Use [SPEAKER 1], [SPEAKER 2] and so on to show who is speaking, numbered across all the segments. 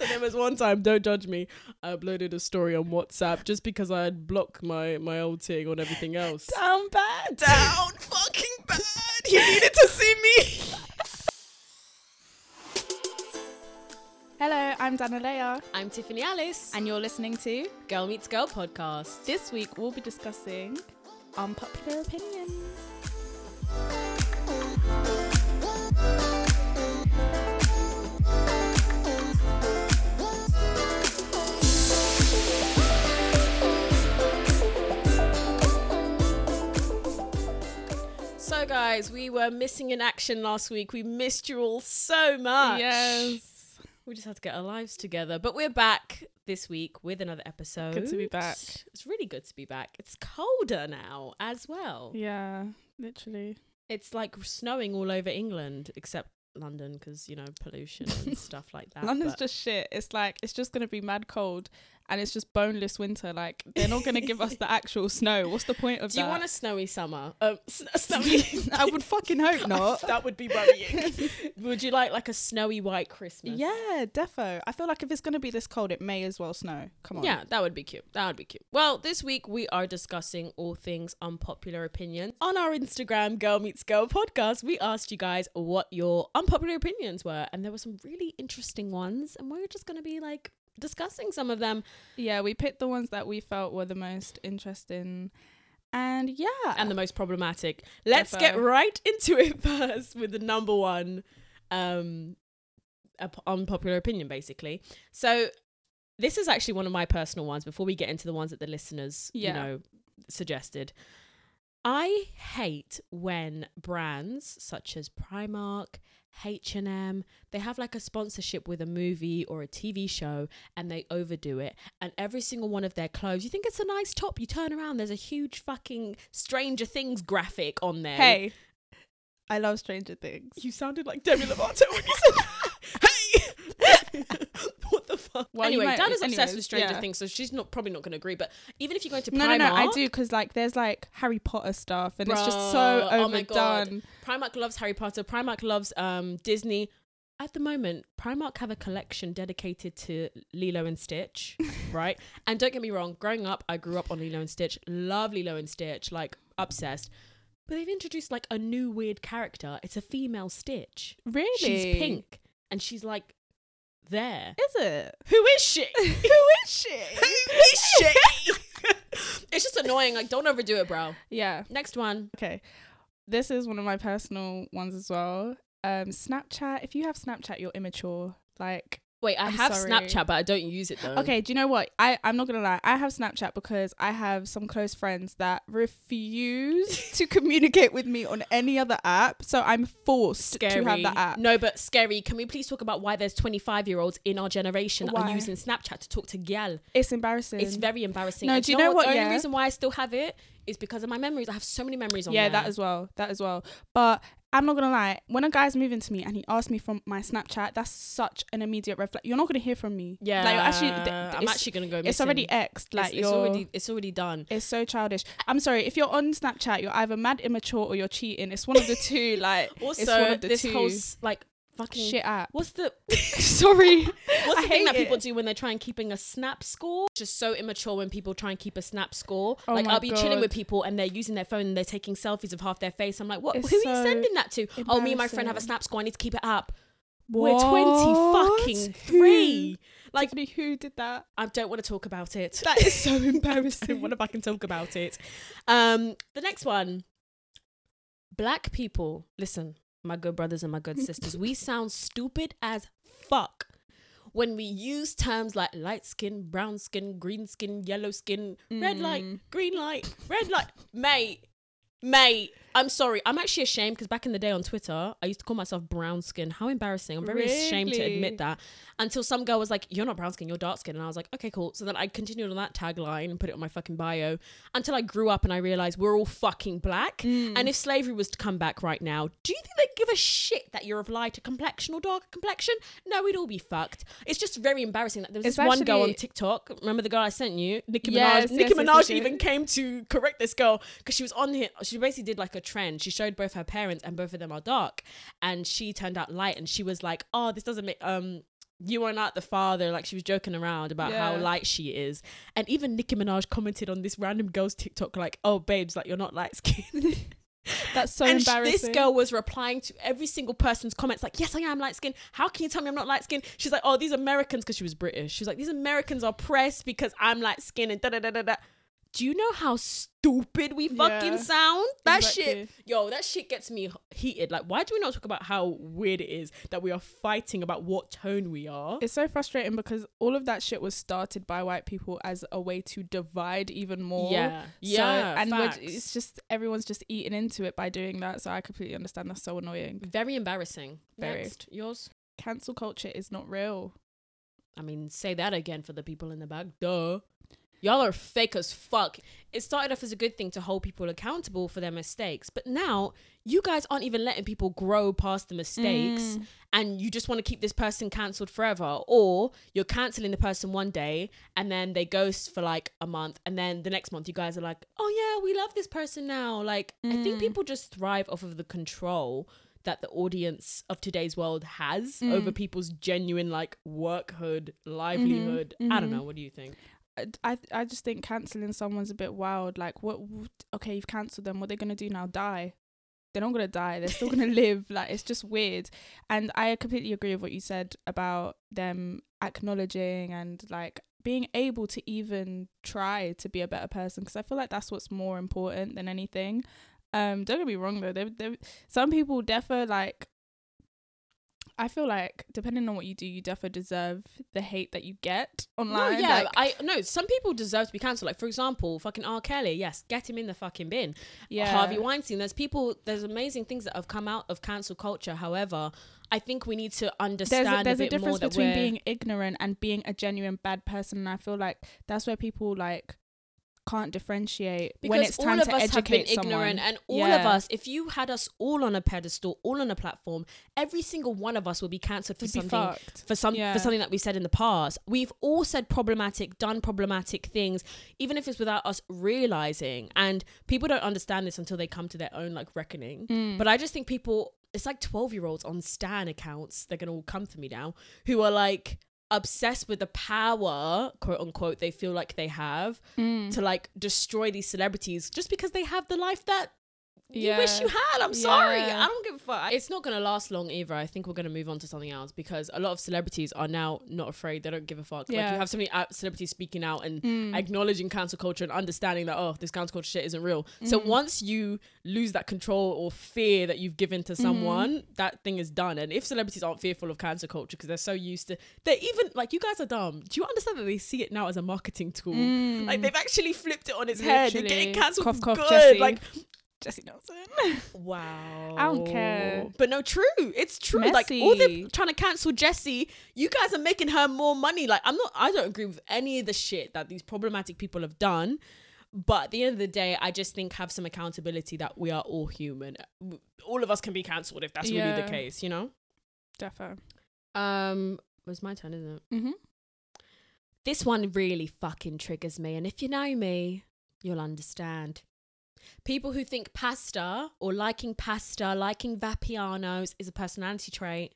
[SPEAKER 1] So there was one time, don't judge me. I uploaded a story on WhatsApp just because I had blocked my my old thing on everything else.
[SPEAKER 2] Down bad.
[SPEAKER 1] Down fucking bad. You needed to see me.
[SPEAKER 2] Hello, I'm Danalea,
[SPEAKER 1] I'm Tiffany Alice,
[SPEAKER 2] and you're listening to.
[SPEAKER 1] Girl Meets Girl podcast.
[SPEAKER 2] This week we'll be discussing unpopular opinions.
[SPEAKER 1] Guys, we were missing in action last week. We missed you all so much.
[SPEAKER 2] Yes.
[SPEAKER 1] We just had to get our lives together. But we're back this week with another episode.
[SPEAKER 2] Good to be back.
[SPEAKER 1] It's really good to be back. It's colder now as well.
[SPEAKER 2] Yeah, literally.
[SPEAKER 1] It's like snowing all over England, except London, because, you know, pollution and stuff like that.
[SPEAKER 2] London's
[SPEAKER 1] but-
[SPEAKER 2] just shit. It's like it's just gonna be mad cold, and it's just boneless winter. Like they're not gonna give us the actual snow. What's the point of
[SPEAKER 1] Do
[SPEAKER 2] that?
[SPEAKER 1] you want a snowy summer? Um, snowy.
[SPEAKER 2] I would fucking hope not.
[SPEAKER 1] that would be worrying. would you like like a snowy white Christmas?
[SPEAKER 2] Yeah, defo. I feel like if it's gonna be this cold, it may as well snow. Come on.
[SPEAKER 1] Yeah, that would be cute. That would be cute. Well, this week we are discussing all things unpopular opinions. On our Instagram, Girl Meets Girl podcast, we asked you guys what your unpopular opinions were, and there were some really interesting ones, and we're just going to be like discussing some of them.
[SPEAKER 2] Yeah, we picked the ones that we felt were the most interesting. And yeah.
[SPEAKER 1] and the most problematic. Let's
[SPEAKER 2] Defo.
[SPEAKER 1] get right into it first with the number one um up- unpopular opinion basically. So this is actually one of my personal ones before we get into the ones that the listeners, you
[SPEAKER 2] Yeah.
[SPEAKER 1] know, suggested. I hate when brands such as Primark, H&M, they have like a sponsorship with a movie or a TV show and they overdo it and every single one of their clothes you think it's a nice top you turn around there's a huge fucking Stranger Things graphic on there.
[SPEAKER 2] hey. I love Stranger Things.
[SPEAKER 1] you sounded like Demi Lovato when you said hey. Fuck?
[SPEAKER 2] Well,
[SPEAKER 1] anyway,
[SPEAKER 2] might-
[SPEAKER 1] Dana's obsessed with Stranger
[SPEAKER 2] yeah.
[SPEAKER 1] Things so she's not probably not going to agree but even if you go to
[SPEAKER 2] No,
[SPEAKER 1] Primark
[SPEAKER 2] no, no, I do because like there's like Harry Potter stuff and it's just so
[SPEAKER 1] Bro, oh my God.
[SPEAKER 2] overdone.
[SPEAKER 1] Primark loves Harry Potter. Primark loves um Disney. At the moment, Primark have a collection dedicated to Lilo and Stitch, right? And don't get me wrong, growing up, I grew up on Lilo and Stitch. Love Lilo and Stitch, like obsessed. But they've introduced like a new weird character. It's a female Stitch.
[SPEAKER 2] Really?
[SPEAKER 1] She's pink and she's like there.
[SPEAKER 2] Is it?
[SPEAKER 1] Who is she?
[SPEAKER 2] Who is she?
[SPEAKER 1] Who is she? it's just annoying. Like, don't overdo it, bro.
[SPEAKER 2] yeah.
[SPEAKER 1] Next one.
[SPEAKER 2] Okay. This is one of my personal ones as well. Um, Snapchat. If you have Snapchat, you're immature. Like,
[SPEAKER 1] Wait, I
[SPEAKER 2] I'm
[SPEAKER 1] have
[SPEAKER 2] sorry.
[SPEAKER 1] Snapchat, but I don't use it though.
[SPEAKER 2] okay, do you know what? I I'm not gonna lie. I have Snapchat because I have some close friends that refuse to communicate with me on any other app. So I'm forced
[SPEAKER 1] scary.
[SPEAKER 2] to have that app.
[SPEAKER 1] No, but scary. Can we please talk about why there's 25 year olds in our generation that are using Snapchat to talk to gal?
[SPEAKER 2] It's embarrassing.
[SPEAKER 1] It's very embarrassing.
[SPEAKER 2] No,
[SPEAKER 1] And
[SPEAKER 2] do you know what,
[SPEAKER 1] The
[SPEAKER 2] yeah?
[SPEAKER 1] only reason why I still have it is because of my memories. I have so many memories on
[SPEAKER 2] yeah,
[SPEAKER 1] there.
[SPEAKER 2] that as well. That as well. But I'm not gonna lie. When a guy's moving to me and he asks me from my Snapchat, that's such an immediate red flag. You're not gonna hear from me.
[SPEAKER 1] Yeah,
[SPEAKER 2] like you're actually. th-
[SPEAKER 1] I'm actually gonna go.
[SPEAKER 2] It's already exed. Like
[SPEAKER 1] it's,
[SPEAKER 2] you're.
[SPEAKER 1] it's already it's already done.
[SPEAKER 2] It's so childish. I'm sorry. If you're on Snapchat, you're either mad immature or you're cheating. It's one of the two. Like
[SPEAKER 1] Also,
[SPEAKER 2] it's one of the
[SPEAKER 1] this
[SPEAKER 2] two.
[SPEAKER 1] whole like fucking
[SPEAKER 2] shit app.
[SPEAKER 1] What's the
[SPEAKER 2] sorry.
[SPEAKER 1] What's
[SPEAKER 2] I
[SPEAKER 1] the thing that people
[SPEAKER 2] it.
[SPEAKER 1] do when they're trying keeping a snap score? Just so immature when people try and keep a snap score.
[SPEAKER 2] Oh
[SPEAKER 1] like I'll be chilling with people and they're using their phone and they're taking selfies of half their face. I'm like, what?
[SPEAKER 2] It's
[SPEAKER 1] Who are you sending that to? Oh, me and my friend have a snap score. I need to keep it up.
[SPEAKER 2] What?
[SPEAKER 1] We're twenty fucking three.
[SPEAKER 2] Who?
[SPEAKER 1] Like
[SPEAKER 2] Tiffany, who did that?
[SPEAKER 1] I don't want to talk about it.
[SPEAKER 2] That is so
[SPEAKER 1] I don't
[SPEAKER 2] embarrassing.
[SPEAKER 1] want to fucking talk about it. Um, the next one. Black people, listen, my good brothers and my good sisters, we sound stupid as fuck when we use terms like light skin, brown skin, green skin, yellow skin, red light,
[SPEAKER 2] Mm.
[SPEAKER 1] green light, red light. Mate, mate, I'm sorry. I'm actually ashamed because back in the day on Twitter, I used to call myself brown skin. How embarrassing. I'm very ashamed to admit that. Until some girl was like, You're not brown skin, you're dark skin. And I was like, Okay, cool. So then I continued on that tagline and put it on my fucking bio until I grew up and I realized we're all fucking black.
[SPEAKER 2] Mm.
[SPEAKER 1] And if slavery was to come back right now, do you think they'd give a shit that you're of lighter complexion or darker complexion? No, we'd all be fucked. It's just very embarrassing that there was
[SPEAKER 2] It's
[SPEAKER 1] this one girl on TikTok. Remember the girl I sent you? Nicki Minaj.
[SPEAKER 2] Yes,
[SPEAKER 1] Nicki
[SPEAKER 2] yes,
[SPEAKER 1] Minaj even came to correct this girl because she was on here. She basically did like a trend. She showed both her parents and both of them are dark. And she turned out light and she was like, oh, this doesn't make, um, you are not the father. Like she was joking around about how light she is, and even Nicki Minaj commented on this random girl's TikTok like, "Oh, babes, like you're not light skinned."
[SPEAKER 2] That's so
[SPEAKER 1] and
[SPEAKER 2] embarrassing.
[SPEAKER 1] this girl was replying to every single person's comments like, "Yes, I am light skinned. How can you tell me I'm not light skinned?" She's like, "Oh, these Americans," because she was British. She was like, "These Americans are pressed because I'm light skinned and da da da da da." Do you know how stupid we fucking
[SPEAKER 2] Yeah.
[SPEAKER 1] sound? That
[SPEAKER 2] Exactly.
[SPEAKER 1] shit, yo, that shit gets me heated. Like, why do we not talk about how weird it is that we are fighting about what tone we are?
[SPEAKER 2] It's so frustrating because all of that shit was started by white people as a way to divide even more.
[SPEAKER 1] Yeah,
[SPEAKER 2] So-
[SPEAKER 1] yeah,
[SPEAKER 2] and it's just everyone's just eating into it by doing that. So I completely understand. That's so annoying.
[SPEAKER 1] very embarrassing.
[SPEAKER 2] Very.
[SPEAKER 1] Next, yours.
[SPEAKER 2] Cancel culture is not real.
[SPEAKER 1] I mean, say that again for the people in the back. Duh. Y'all are fake as fuck. It started off as a good thing to hold people accountable for their mistakes, but now you guys aren't even letting people grow past the mistakes
[SPEAKER 2] Mm.
[SPEAKER 1] and you just want to keep this person cancelled forever. Or you're cancelling the person one day and then they ghost for like a month and then the next month you guys are like, oh yeah, we love this person now. Like, I think
[SPEAKER 2] Mm.
[SPEAKER 1] people just thrive off of the control that the audience of today's world has
[SPEAKER 2] Mm.
[SPEAKER 1] over people's genuine like workhood, livelihood. I don't
[SPEAKER 2] mhm.
[SPEAKER 1] know. What do you think?
[SPEAKER 2] I I just think canceling someone's a bit wild. Like, what? Okay, you've cancelled them. What are they gonna do now? Die? They're not gonna die. They're still gonna live. Like, it's just weird. And I completely agree with what you said about them acknowledging and like being able to even try to be a better person. Because I feel like that's what's more important than anything. Um, don't get me wrong though. They, they, some people defo like I feel like depending on what you do, you definitely deserve the hate that you get online.
[SPEAKER 1] No, yeah,
[SPEAKER 2] Like,
[SPEAKER 1] I no. Some people deserve to be cancelled. Like for example, fucking R. Kelly. Yes, get him in the fucking bin.
[SPEAKER 2] yeah.
[SPEAKER 1] Harvey Weinstein. There's people. There's amazing things that have come out of cancel culture. However, I think we need to
[SPEAKER 2] There's
[SPEAKER 1] understand
[SPEAKER 2] a, there's
[SPEAKER 1] a
[SPEAKER 2] a, difference between being ignorant and being a genuine bad person. And I feel like that's where people like can't differentiate
[SPEAKER 1] because
[SPEAKER 2] when it's time
[SPEAKER 1] all of
[SPEAKER 2] to
[SPEAKER 1] us have been
[SPEAKER 2] someone.
[SPEAKER 1] ignorant, and all of us, if you had us all on a pedestal, all on a platform, every single one of us would be cancelled for something for some
[SPEAKER 2] Yeah.
[SPEAKER 1] for something that we said in the past. We've all said problematic, done problematic things, even if it's without us realizing. And people don't understand this until they come to their own like reckoning.
[SPEAKER 2] Mm.
[SPEAKER 1] But I just think people, it's like twelve year olds on Stan accounts. They're gonna all come for me now, who are like obsessed with the power, quote unquote, they feel like they have
[SPEAKER 2] Mm.
[SPEAKER 1] to like destroy these celebrities just because they have the life that you wish you had. I'm sorry. I don't give a fuck. It's not going to last long either. I think we're going to move on to something else because a lot of celebrities are now not afraid. They don't give a fuck. Like you have so many celebrities speaking out and
[SPEAKER 2] Mm.
[SPEAKER 1] acknowledging cancel culture and understanding that, oh, this cancel culture shit isn't real. So
[SPEAKER 2] Mm.
[SPEAKER 1] once you lose that control or fear that you've given to someone, that thing is done. And if celebrities aren't fearful of cancel culture because they're so used to, they're even like, you guys are dumb. Do you understand that they see it now as a marketing tool?
[SPEAKER 2] Mm.
[SPEAKER 1] Like they've actually flipped it on its head. They're getting
[SPEAKER 2] Literally.
[SPEAKER 1] cancelled
[SPEAKER 2] Cough, cough,
[SPEAKER 1] good.
[SPEAKER 2] Jesy.
[SPEAKER 1] Like
[SPEAKER 2] Jesy Nelson.
[SPEAKER 1] wow.
[SPEAKER 2] I don't care.
[SPEAKER 1] But no, true. It's true. Like all
[SPEAKER 2] Messy.
[SPEAKER 1] them trying to cancel Jesse. you guys are making her more money. Like I'm not. I don't agree with any of the shit that these problematic people have done. But at the end of the day, I just think have some accountability that we are all human. All of us can be cancelled if that's really the case. You know.
[SPEAKER 2] Defo.
[SPEAKER 1] Um, it was my turn, isn't it?
[SPEAKER 2] Mm-hmm.
[SPEAKER 1] This one really fucking triggers me, and if you know me, you'll understand. People who think pasta or liking pasta, liking Vapianos is a personality trait.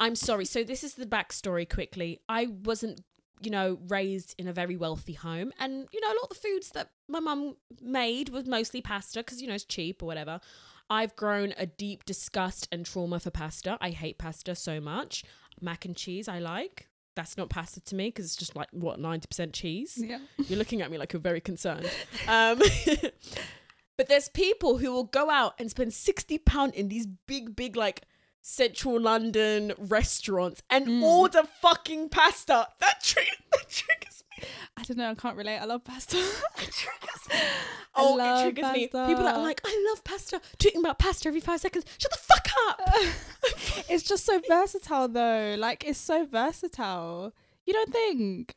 [SPEAKER 1] I'm sorry. So, this is the backstory quickly. I wasn't, you know, raised in a very wealthy home. And, you know, a lot of the foods that my mum made was mostly pasta because, you know, it's cheap or whatever. I've grown a deep disgust and trauma for pasta. I hate pasta so much. Mac and cheese, I like. That's not pasta to me because it's just like, what, 90% cheese?
[SPEAKER 2] Yeah.
[SPEAKER 1] You're looking at me like you're very concerned. Um, but there's people who will go out and spend sixty pound in these big, big like central London restaurants and
[SPEAKER 2] Mm.
[SPEAKER 1] order fucking pasta. That, tri- that triggers me.
[SPEAKER 2] I don't know. I can't relate. I love pasta.
[SPEAKER 1] It triggers me. Oh, it triggers me. People that are like, I love pasta. Tweeting about pasta every five seconds. Shut the fuck up.
[SPEAKER 2] it's just so versatile, though. Like it's so versatile. You don't think?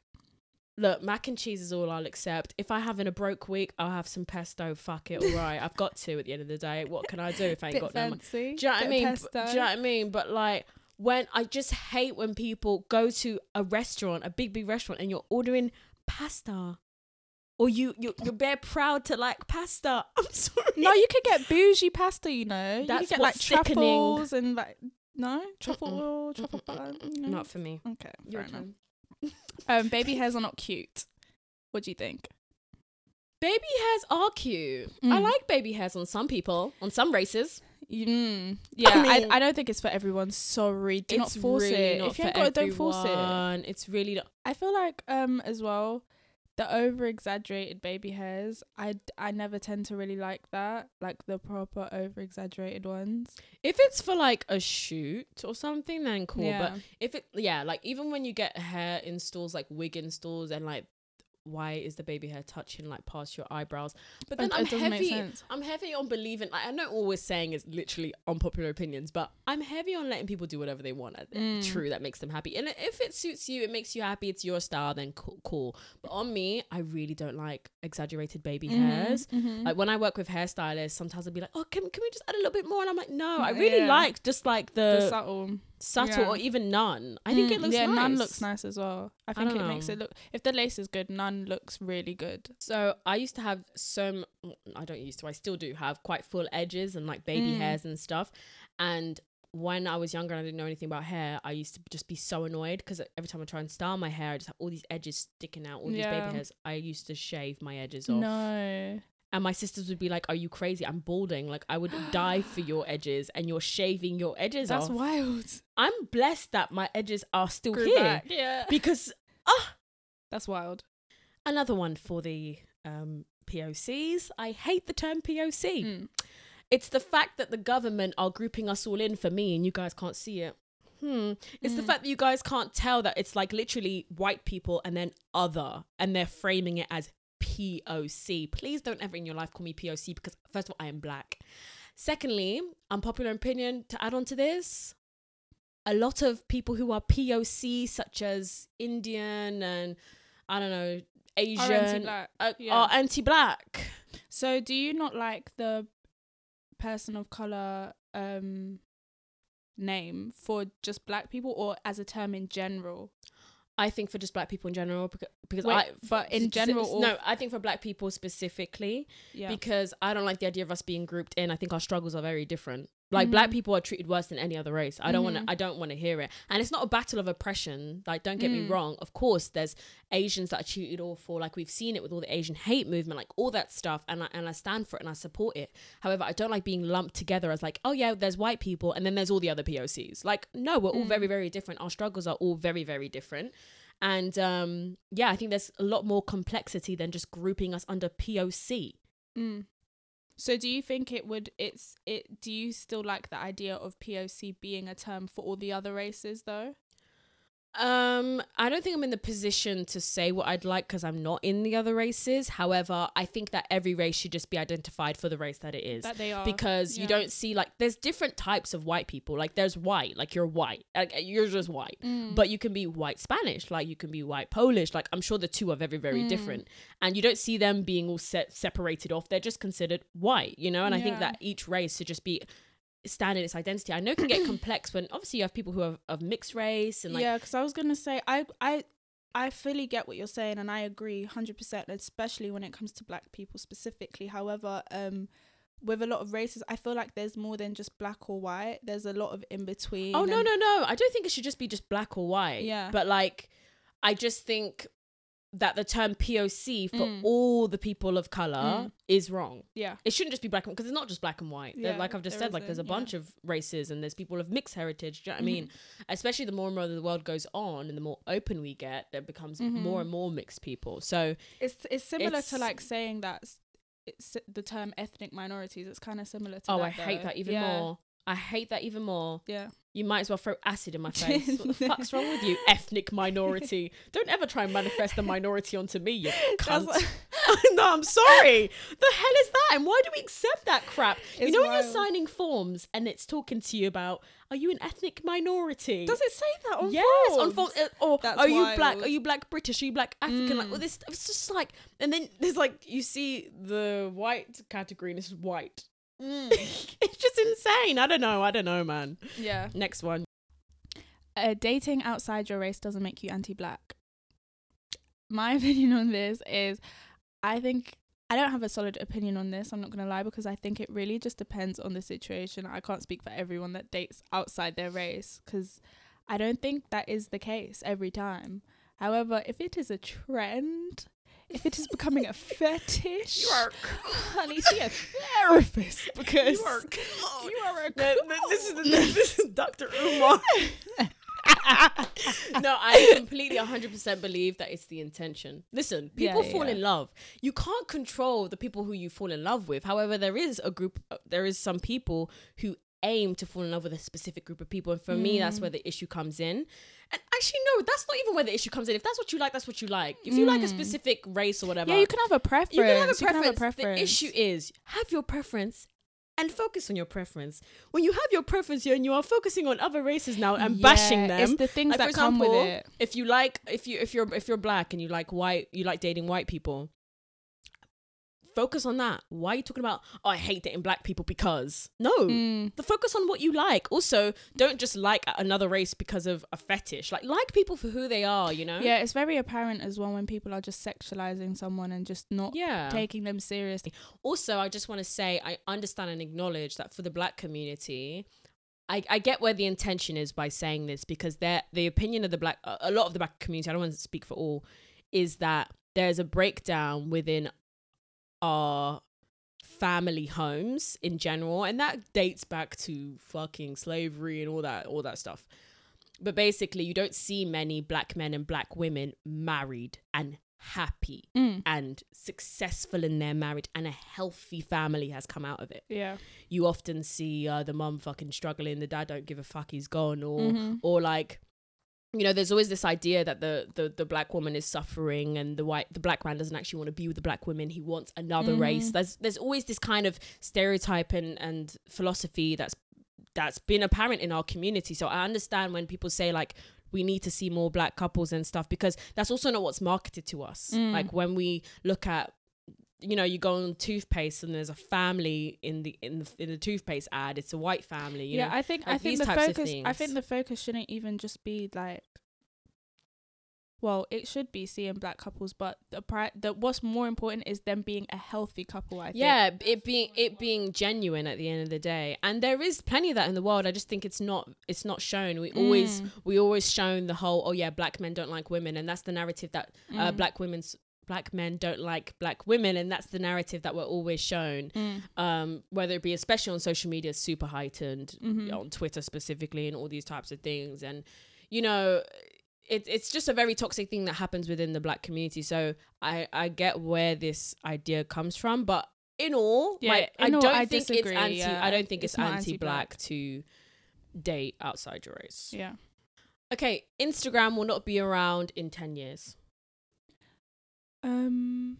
[SPEAKER 1] Look, mac and cheese is all I'll accept. If I have in a broke week, I'll have some pesto. Fuck it, all right. I've got to at the end of the day. What can I do if I ain't got no money?
[SPEAKER 2] fancy.
[SPEAKER 1] Do you know what I mean?
[SPEAKER 2] Pesto.
[SPEAKER 1] Do you know what I mean? But like when I just hate when people go to a restaurant, a big big restaurant, and you're ordering pasta, or you you you're bare proud to like pasta. I'm sorry.
[SPEAKER 2] No, you could get bougie pasta. You know, you
[SPEAKER 1] That's
[SPEAKER 2] could get like
[SPEAKER 1] sickening.
[SPEAKER 2] truffles and like No truffle
[SPEAKER 1] Mm-mm.
[SPEAKER 2] oil, truffle butter. No?
[SPEAKER 1] Not for me.
[SPEAKER 2] okay.
[SPEAKER 1] Your
[SPEAKER 2] fair enough. Um, baby hairs are not cute. What do you think?
[SPEAKER 1] Baby hairs are cute. I
[SPEAKER 2] Mm.
[SPEAKER 1] like baby hairs on some people, on some races.
[SPEAKER 2] Mm, yeah, I,
[SPEAKER 1] mean-
[SPEAKER 2] I, don't think it's for everyone. Sorry, do not force
[SPEAKER 1] really
[SPEAKER 2] it.
[SPEAKER 1] not
[SPEAKER 2] if you ain't got it, don't force it.
[SPEAKER 1] It's really not.
[SPEAKER 2] I feel like um as well, the over exaggerated baby hairs. i i never tend to really like that, like the proper over exaggerated ones.
[SPEAKER 1] If it's for like a shoot or something, then cool.
[SPEAKER 2] yeah.
[SPEAKER 1] But if it, yeah, like even when you get hair installs, like wig installs, and like, why is the baby hair touching like past your eyebrows? But then
[SPEAKER 2] It-
[SPEAKER 1] I'm
[SPEAKER 2] it doesn't make
[SPEAKER 1] heavy.
[SPEAKER 2] sense.
[SPEAKER 1] I'm heavy on believing. Like I know all we're saying is literally unpopular opinions, but I'm heavy on letting people do whatever they want.
[SPEAKER 2] Mm.
[SPEAKER 1] True, that makes them happy. And if it suits you, it makes you happy. It's your style. Then cool, cool. But on me, I really don't like exaggerated baby hairs.
[SPEAKER 2] Mhm.
[SPEAKER 1] Like when I work with hairstylists, sometimes I'll be like, "Oh, can can we just add a little bit more?" And I'm like, "No, I really
[SPEAKER 2] Yeah.
[SPEAKER 1] like just like the,
[SPEAKER 2] the subtle.
[SPEAKER 1] Subtle
[SPEAKER 2] yeah.
[SPEAKER 1] or even none. I think it
[SPEAKER 2] Mm,
[SPEAKER 1] looks
[SPEAKER 2] yeah,
[SPEAKER 1] nice.
[SPEAKER 2] none looks nice as well. I
[SPEAKER 1] I
[SPEAKER 2] think
[SPEAKER 1] don't
[SPEAKER 2] it makes it look. If the lace is good, none looks really good.
[SPEAKER 1] So I used to have some. I don't used to. I still do have quite full edges and like baby
[SPEAKER 2] Mm.
[SPEAKER 1] hairs and stuff. And when I was younger and I didn't know anything about hair, I used to just be so annoyed because every time I try and style my hair, I just have all these edges sticking out, all these
[SPEAKER 2] Yeah.
[SPEAKER 1] baby hairs. I used to shave my edges off.
[SPEAKER 2] No.
[SPEAKER 1] And my sisters would be like, "Are you crazy? I'm balding. Like I would die for your edges, and you're shaving your edges
[SPEAKER 2] That's
[SPEAKER 1] off."
[SPEAKER 2] wild.
[SPEAKER 1] I'm blessed that my edges are still
[SPEAKER 2] Grew
[SPEAKER 1] here
[SPEAKER 2] back, Yeah.
[SPEAKER 1] because ah,
[SPEAKER 2] That's wild.
[SPEAKER 1] another one for the um, POCs. I hate the term POC.
[SPEAKER 2] Mm.
[SPEAKER 1] It's the fact that the government are grouping us all in for me, and you guys can't see it. Hmm. It's the
[SPEAKER 2] Mm.
[SPEAKER 1] fact that you guys can't tell that it's like literally white people and then other, and they're framing it as POC. Please don't ever in your life call me POC because first of all, I am black. Secondly, unpopular opinion to add on to this. A lot of people who are POC, such as Indian and I don't know, Asian,
[SPEAKER 2] Are anti-black.
[SPEAKER 1] uh,
[SPEAKER 2] Yeah.
[SPEAKER 1] are anti-black.
[SPEAKER 2] So, do you not like the person of color um name for just black people, or as a term in general?
[SPEAKER 1] I think for just black people in general, because, because
[SPEAKER 2] Wait,
[SPEAKER 1] I,
[SPEAKER 2] but in general or
[SPEAKER 1] no, I think for black people specifically,
[SPEAKER 2] Yeah.
[SPEAKER 1] because I don't like the idea of us being grouped in. I think our struggles are very different. Like black
[SPEAKER 2] Mhm.
[SPEAKER 1] people are treated worse than any other race. I don't want
[SPEAKER 2] Mhm.
[SPEAKER 1] to. I don't want to hear it. And it's not a battle of oppression. Like, don't get me
[SPEAKER 2] Mm.
[SPEAKER 1] wrong. Of course, there's Asians that are treated awful. Like we've seen it with all the Asian hate movement, like all that stuff. And I, and I stand for it and I support it. However, I don't like being lumped together as like, oh yeah, there's white people and then there's all the other POCs. Like, no, we're all
[SPEAKER 2] Mm.
[SPEAKER 1] very very different. Our struggles are all very very different. And um, yeah, I think there's a lot more complexity than just grouping us under POC.
[SPEAKER 2] Mm. So do you think it would it's it do you still like the idea of POC being a term for all the other races though?
[SPEAKER 1] Um, I don't think I'm in the position to say what I'd like because I'm not in the other races. However, I think that every race should just be identified for the race that it is.
[SPEAKER 2] That they are
[SPEAKER 1] because you don't see like there's different types of white people. Like there's white, like you're white, like you're just white.
[SPEAKER 2] Mm.
[SPEAKER 1] But you can be white Spanish, like you can be white Polish. Like I'm sure the two are very, very
[SPEAKER 2] Mm.
[SPEAKER 1] different, and you don't see them being all set separated off. They're just considered white, you know. And I think that each race should just be stand in its identity. I know it can get complex when obviously you have people who are of mixed race and like
[SPEAKER 2] yeah, because I was gonna say I I I fully get what you're saying and I agree hundred percent, especially when it comes to black people specifically. However, um with a lot of races, I feel like there's more than just black or white. There's a lot of in between.
[SPEAKER 1] Oh no no no! I don't think it should just be just black or white.
[SPEAKER 2] Yeah.
[SPEAKER 1] But like, I just think that the term POC for
[SPEAKER 2] Mm.
[SPEAKER 1] all the people of color
[SPEAKER 2] Mm.
[SPEAKER 1] is wrong.
[SPEAKER 2] Yeah.
[SPEAKER 1] It shouldn't just be black and because it's not just black and white.
[SPEAKER 2] Yeah,
[SPEAKER 1] like I've just said, like there's a
[SPEAKER 2] yeah.
[SPEAKER 1] bunch of races and there's people of mixed heritage. Do you know what I mean?
[SPEAKER 2] Mm-hmm.
[SPEAKER 1] Especially the more and more the world goes on and the more open we get, there becomes more
[SPEAKER 2] Mhm.
[SPEAKER 1] and more mixed people. So
[SPEAKER 2] It's it's similar to like saying that it's the term ethnic minorities. It's kind of similar to
[SPEAKER 1] oh. I hate that even
[SPEAKER 2] Yeah,
[SPEAKER 1] more. I hate that even more.
[SPEAKER 2] Yeah.
[SPEAKER 1] You might as well throw acid in my face. what the fuck's wrong with you, ethnic minority? Don't ever try and manifest a minority onto me, you cunt.
[SPEAKER 2] like-
[SPEAKER 1] no, I'm sorry. The hell is that? And why do we accept that crap? you
[SPEAKER 2] It's
[SPEAKER 1] know when you're signing forms and it's talking to you about, are you an ethnic minority?
[SPEAKER 2] Does it say that on forms?
[SPEAKER 1] yes,
[SPEAKER 2] forms?
[SPEAKER 1] on form, uh, or
[SPEAKER 2] That's
[SPEAKER 1] are you black? Are you black British? Are you black African? Like
[SPEAKER 2] Mm.
[SPEAKER 1] all this stuff. It's just like, and then there's like you see the white category and it's white.
[SPEAKER 2] Mm.
[SPEAKER 1] it's just insane. I don't know. I don't know, man.
[SPEAKER 2] yeah.
[SPEAKER 1] Next one.
[SPEAKER 2] Uh, dating outside your race doesn't make you anti-black. My opinion on this is, I think I I don't have a solid opinion on this. I'm not gonna lie because I think it really just depends on the situation. I can't speak for everyone that dates outside their race because I don't think that is the case every time. However, if it is a trend, if it is becoming a fetish,
[SPEAKER 1] You are
[SPEAKER 2] honey, see a therapist because
[SPEAKER 1] You are
[SPEAKER 2] you are a
[SPEAKER 1] No, no, this is this is Dr. Umar. no, I completely 100% believe that it's the intention. Listen, people
[SPEAKER 2] yeah,
[SPEAKER 1] fall
[SPEAKER 2] yeah.
[SPEAKER 1] in love. You can't control the people who you fall in love with. However, there is a group, uh, there is some people who aim to fall in love with a specific group of people. And for me, that's
[SPEAKER 2] Mm.
[SPEAKER 1] where the issue comes in. And actually, no, that's not even where the issue comes in. If that's what you like, that's what you like. If you like a
[SPEAKER 2] Mm.
[SPEAKER 1] specific race or whatever,
[SPEAKER 2] yeah, you can have a preference.
[SPEAKER 1] you can have a
[SPEAKER 2] You
[SPEAKER 1] preference.
[SPEAKER 2] have a preference.
[SPEAKER 1] The issue is have your preference and focus on your preference. When you have your preference here and you are focusing on other races now and bashing them,
[SPEAKER 2] It's the things
[SPEAKER 1] like,
[SPEAKER 2] that
[SPEAKER 1] for
[SPEAKER 2] come with it.
[SPEAKER 1] if you like if you if you're if you're black and you like white you like dating white people focus on that. Why are you talking about oh i hate dating black people because? No.
[SPEAKER 2] Mm.
[SPEAKER 1] the focus on what you like. Also don't just like another race because of a fetish. Like like people for who they are you know?
[SPEAKER 2] Yeah, it's very apparent as well when people are just sexualizing someone and just not
[SPEAKER 1] yeah.
[SPEAKER 2] taking them seriously.
[SPEAKER 1] also i just want to say i understand and acknowledge that for the black community I, I get where the intention is by saying this because they're, the opinion of the black a lot of the black community i don't want to speak for all is that there's a breakdown within our family homes in general and that dates back to fucking slavery and all that all that stuff but basically you don't see many black men and black women married and happy
[SPEAKER 2] Mm.
[SPEAKER 1] and successful in their marriage and a healthy family has come out of it.
[SPEAKER 2] Yeah.
[SPEAKER 1] You often see uh, the mum fucking struggling, the dad don't give a fuck, he's gone, or
[SPEAKER 2] Mhm.
[SPEAKER 1] or like, you know, there's always this idea that the the the black woman is suffering and the white the black man doesn't actually want to be with the black women. He wants another race.
[SPEAKER 2] Mhm.
[SPEAKER 1] There's there's always this kind of stereotype and and philosophy that's that's been apparent in our community. So I understand when people say like we need to see more black couples and stuff because that's also not what's marketed to us.
[SPEAKER 2] Mm.
[SPEAKER 1] Like when we look at you know, you go on toothpaste and there's a family in the in the in the toothpaste ad. It's a white family. You
[SPEAKER 2] yeah,
[SPEAKER 1] know?
[SPEAKER 2] I think I think the focus I think the focus shouldn't even just be like well, it should be seeing black couples, but the pri- the what's more important is them being a healthy couple, I think.
[SPEAKER 1] yeah, it being it being genuine at the end of the day, and there is plenty of that in the world. I just think it's not it's not shown. We always
[SPEAKER 2] Mm.
[SPEAKER 1] we always shown the whole oh yeah, black men don't like women, and that's the narrative that uh,
[SPEAKER 2] Mm.
[SPEAKER 1] black women's black men don't like black women, and that's the narrative that we're always shown.
[SPEAKER 2] Mm.
[SPEAKER 1] Um, whether it be especially on social media, super heightened
[SPEAKER 2] Mhm.
[SPEAKER 1] on Twitter specifically, and all these types of things, and you know. It, it's just a very toxic thing that happens within the black community. So I, I get where this idea comes from, but in all,
[SPEAKER 2] Yeah,
[SPEAKER 1] I
[SPEAKER 2] in all,
[SPEAKER 1] don't
[SPEAKER 2] I
[SPEAKER 1] think
[SPEAKER 2] disagree,
[SPEAKER 1] it's anti.
[SPEAKER 2] yeah.
[SPEAKER 1] I don't think it's,
[SPEAKER 2] It's
[SPEAKER 1] anti-black
[SPEAKER 2] anti-black.
[SPEAKER 1] to date outside your race.
[SPEAKER 2] Yeah.
[SPEAKER 1] Okay, Instagram will not be around in ten years.
[SPEAKER 2] Um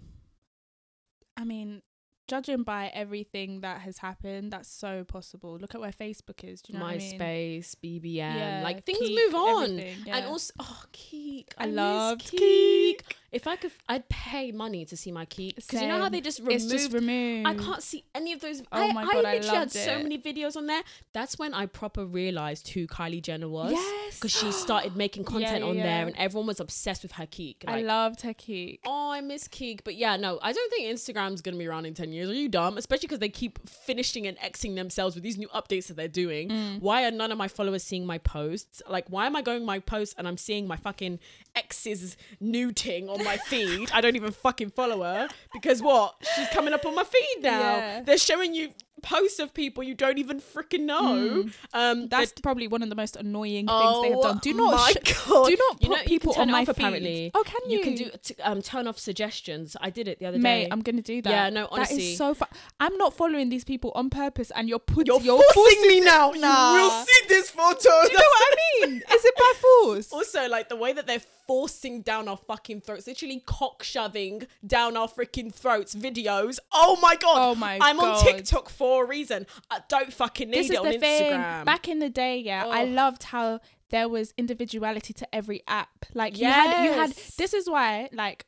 [SPEAKER 2] I mean, judging by everything that has happened, that's so possible. Look at where Facebook is. Do you know what I mean?
[SPEAKER 1] MySpace, BBM,
[SPEAKER 2] Yeah,
[SPEAKER 1] like things
[SPEAKER 2] Keek,
[SPEAKER 1] move on.
[SPEAKER 2] everything,
[SPEAKER 1] And also, oh, Keek.
[SPEAKER 2] I,
[SPEAKER 1] miss
[SPEAKER 2] loved
[SPEAKER 1] Keek.
[SPEAKER 2] Keek.
[SPEAKER 1] If I could, I'd pay money to see my Keek because you know how they just removed.
[SPEAKER 2] It's just removed.
[SPEAKER 1] I can't see any of those.
[SPEAKER 2] Oh
[SPEAKER 1] I,
[SPEAKER 2] my
[SPEAKER 1] I
[SPEAKER 2] God, I
[SPEAKER 1] literally had
[SPEAKER 2] loved
[SPEAKER 1] so
[SPEAKER 2] it.
[SPEAKER 1] many videos on there. That's when I proper realized who Kylie Jenner was.
[SPEAKER 2] Yes.
[SPEAKER 1] Because she started making content
[SPEAKER 2] Yeah,
[SPEAKER 1] on
[SPEAKER 2] yeah.
[SPEAKER 1] there, and everyone was obsessed with her Keek.
[SPEAKER 2] I loved her Keek.
[SPEAKER 1] Oh, I miss Keek. But yeah, no, I don't think Instagram's gonna be around in ten years. Are you dumb? Especially because they keep finishing and Xing themselves with these new updates that they're doing.
[SPEAKER 2] Mm.
[SPEAKER 1] Why are none of my followers seeing my posts? Like, why am I going my posts and I'm seeing my fucking ex's new ting on my feed? I don't even fucking follow her because what? She's coming up on my feed now.
[SPEAKER 2] Yeah.
[SPEAKER 1] They're showing you posts of people you don't even freaking know.
[SPEAKER 2] Mm.
[SPEAKER 1] Um,
[SPEAKER 2] That's
[SPEAKER 1] they're-
[SPEAKER 2] probably one of the most annoying things they have done. Do
[SPEAKER 1] Oh
[SPEAKER 2] not
[SPEAKER 1] my
[SPEAKER 2] sh-
[SPEAKER 1] God.
[SPEAKER 2] do not
[SPEAKER 1] You know,
[SPEAKER 2] put
[SPEAKER 1] you
[SPEAKER 2] people on my
[SPEAKER 1] off,
[SPEAKER 2] feed.
[SPEAKER 1] apparently.
[SPEAKER 2] Oh, can you?
[SPEAKER 1] you can do t- um turn off suggestions. I did it the other
[SPEAKER 2] Mate,
[SPEAKER 1] day.
[SPEAKER 2] I'm gonna do that.
[SPEAKER 1] Yeah, no,
[SPEAKER 2] that
[SPEAKER 1] honestly.
[SPEAKER 2] is so fun. I'm not following these people on purpose, and you're putting
[SPEAKER 1] You're,
[SPEAKER 2] you're
[SPEAKER 1] forcing, me now.
[SPEAKER 2] Nah.
[SPEAKER 1] You will see this photo.
[SPEAKER 2] Do you know what mean? Is it by force?
[SPEAKER 1] Also, like the way that they're forcing down our fucking throats, literally cock shoving down our freaking throats videos. Oh my god.
[SPEAKER 2] Oh my
[SPEAKER 1] I'm on TikTok for a reason. I don't fucking need
[SPEAKER 2] this
[SPEAKER 1] it
[SPEAKER 2] is
[SPEAKER 1] on
[SPEAKER 2] the thing.
[SPEAKER 1] Instagram.
[SPEAKER 2] Back in the day, yeah, I
[SPEAKER 1] Oh.
[SPEAKER 2] loved how there was individuality to every app. Like you had, you had. This is why, like.